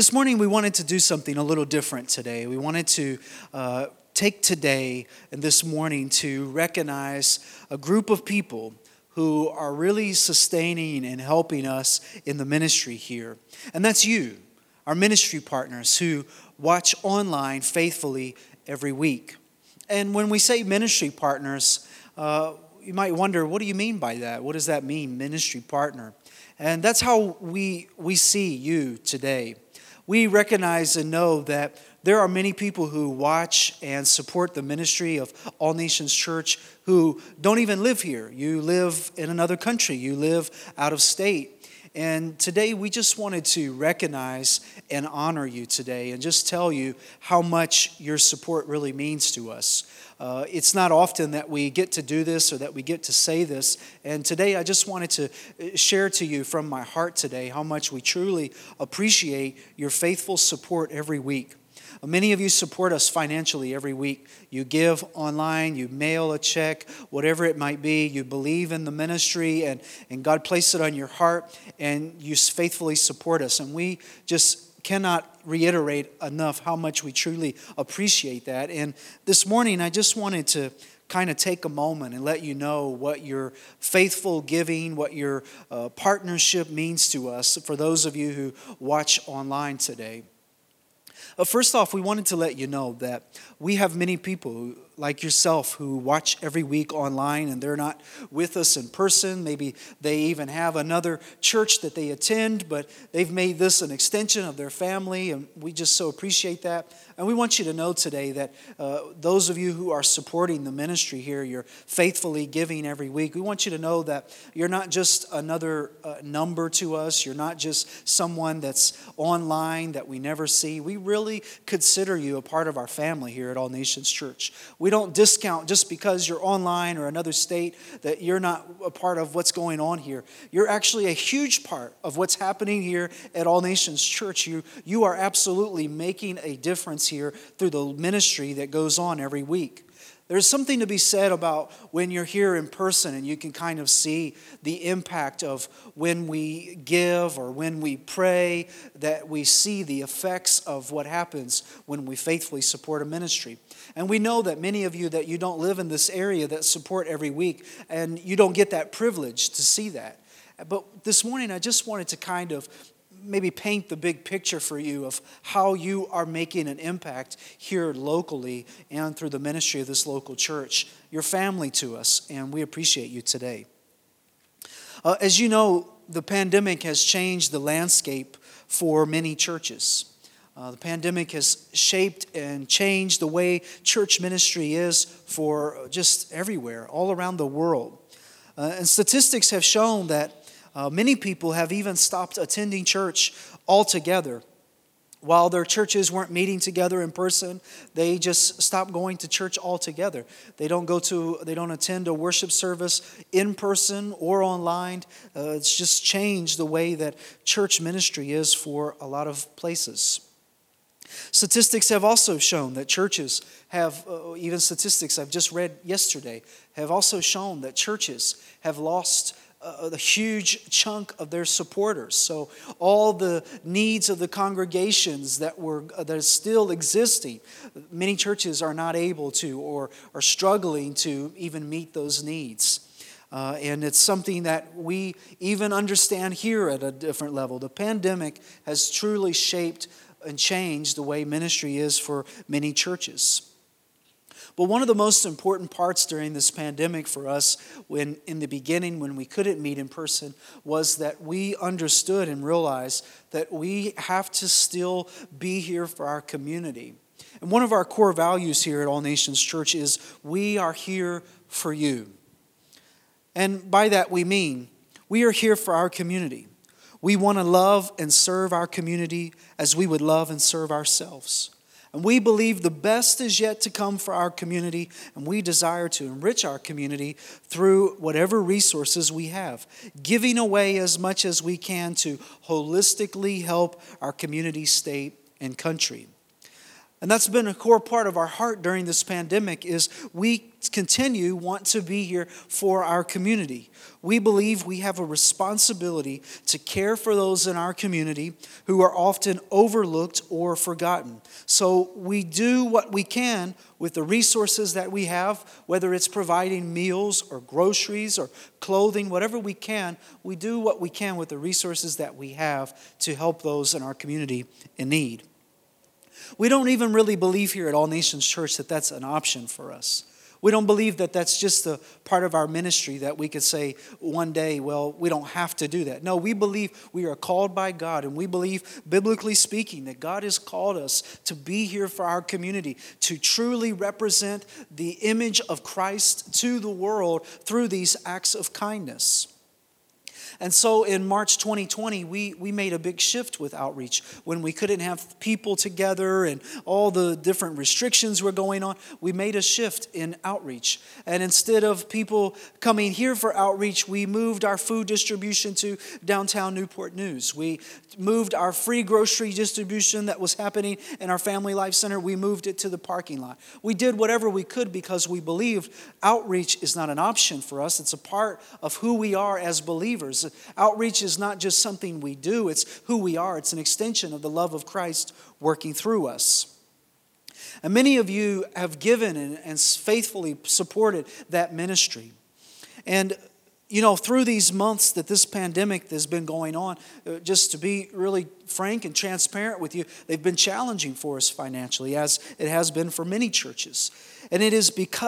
This morning, we wanted to do something a little different today. We wanted to uh, take today and this morning to recognize a group of people who are really sustaining and helping us in the ministry here. And that's you, our ministry partners who watch online faithfully every week. And when we say ministry partners, uh, you might wonder, what do you mean by that? What does that mean, ministry partner? And that's how we, we see you today. We recognize and know that there are many people who watch and support the ministry of All Nations Church who don't even live here. You live in another country, you live out of state. And today we just wanted to recognize and honor you today and just tell you how much your support really means to us. Uh, it's not often that we get to do this or that we get to say this. And today I just wanted to uh, share to you from my heart today how much we truly appreciate your faithful support every week. Many of you support us financially every week. You give online, you mail a check, whatever it might be. You believe in the ministry, and, and God placed it on your heart, and you faithfully support us. And we just cannot reiterate enough how much we truly appreciate that. And this morning, I just wanted to kind of take a moment and let you know what your faithful giving, what your uh, partnership means to us for those of you who watch online today. Uh, first off, we wanted to let you know that we have many people like yourself who watch every week online and they're not with us in person. Maybe they even have another church that they attend, but they've made this an extension of their family, and we just so appreciate that. And we want you to know today that uh, those of you who are supporting the ministry here, you're faithfully giving every week. We want you to know that you're not just another uh, number to us, you're not just someone that's online that we never see. We really consider you a part of our family here at All Nations Church. We don't discount just because you're online or another state that you're not a part of what's going on here. You're actually a huge part of what's happening here at All Nations Church. You, you are absolutely making a difference here through the ministry that goes on every week. There's something to be said about when you're here in person and you can kind of see the impact of when we give or when we pray, that we see the effects of what happens when we faithfully support a ministry. And we know that many of you that you don't live in this area that support every week and you don't get that privilege to see that. But this morning I just wanted to kind of maybe paint the big picture for you of how you are making an impact here locally and through the ministry of this local church. Your family to us, and we appreciate you today. Uh, as you know, the pandemic has changed the landscape for many churches. Uh, the pandemic has shaped and changed the way church ministry is for just everywhere, all around the world. Uh, and statistics have shown that uh, many people have even stopped attending church altogether. While their churches weren't meeting together in person, they just stopped going to church altogether. They don't go to, they don't attend a worship service in person or online. Uh, it's just changed the way that church ministry is for a lot of places. Statistics have also shown that churches have, uh, even statistics I've just read yesterday, have also shown that churches have lost a huge chunk of their supporters. So all the needs of the congregations that were that are still existing, many churches are not able to or are struggling to even meet those needs. Uh, and it's something that we even understand here at a different level. The pandemic has truly shaped and changed the way ministry is for many churches. But one of the most important parts during this pandemic for us, when in the beginning, when we couldn't meet in person, was that we understood and realized that we have to still be here for our community. And one of our core values here at All Nations Church is we are here for you. And by that we mean we are here for our community. We want to love and serve our community as we would love and serve ourselves. And we believe the best is yet to come for our community, and we desire to enrich our community through whatever resources we have, giving away as much as we can to holistically help our community, state, and country. And that's been a core part of our heart during this pandemic is we continue want to be here for our community. We believe we have a responsibility to care for those in our community who are often overlooked or forgotten. So we do what we can with the resources that we have, whether it's providing meals or groceries or clothing, whatever we can, we do what we can with the resources that we have to help those in our community in need. We don't even really believe here at All Nations Church that that's an option for us. We don't believe that that's just a part of our ministry that we could say one day, well, we don't have to do that. No, we believe we are called by God, and we believe, biblically speaking, that God has called us to be here for our community, to truly represent the image of Christ to the world through these acts of kindness. And so in March 2020, we, we made a big shift with outreach. When we couldn't have people together and all the different restrictions were going on, we made a shift in outreach. And instead of people coming here for outreach, we moved our food distribution to downtown Newport News. We moved our free grocery distribution that was happening in our Family Life Center, we moved it to the parking lot. We did whatever we could because we believed outreach is not an option for us, it's a part of who we are as believers. Outreach is not just something we do, it's who we are. It's an extension of the love of Christ working through us. And many of you have given and, and faithfully supported that ministry. And you know, through these months that this pandemic has been going on, uh, just to be really frank and transparent with you, they've been challenging for us financially, as it has been for many churches. And it is because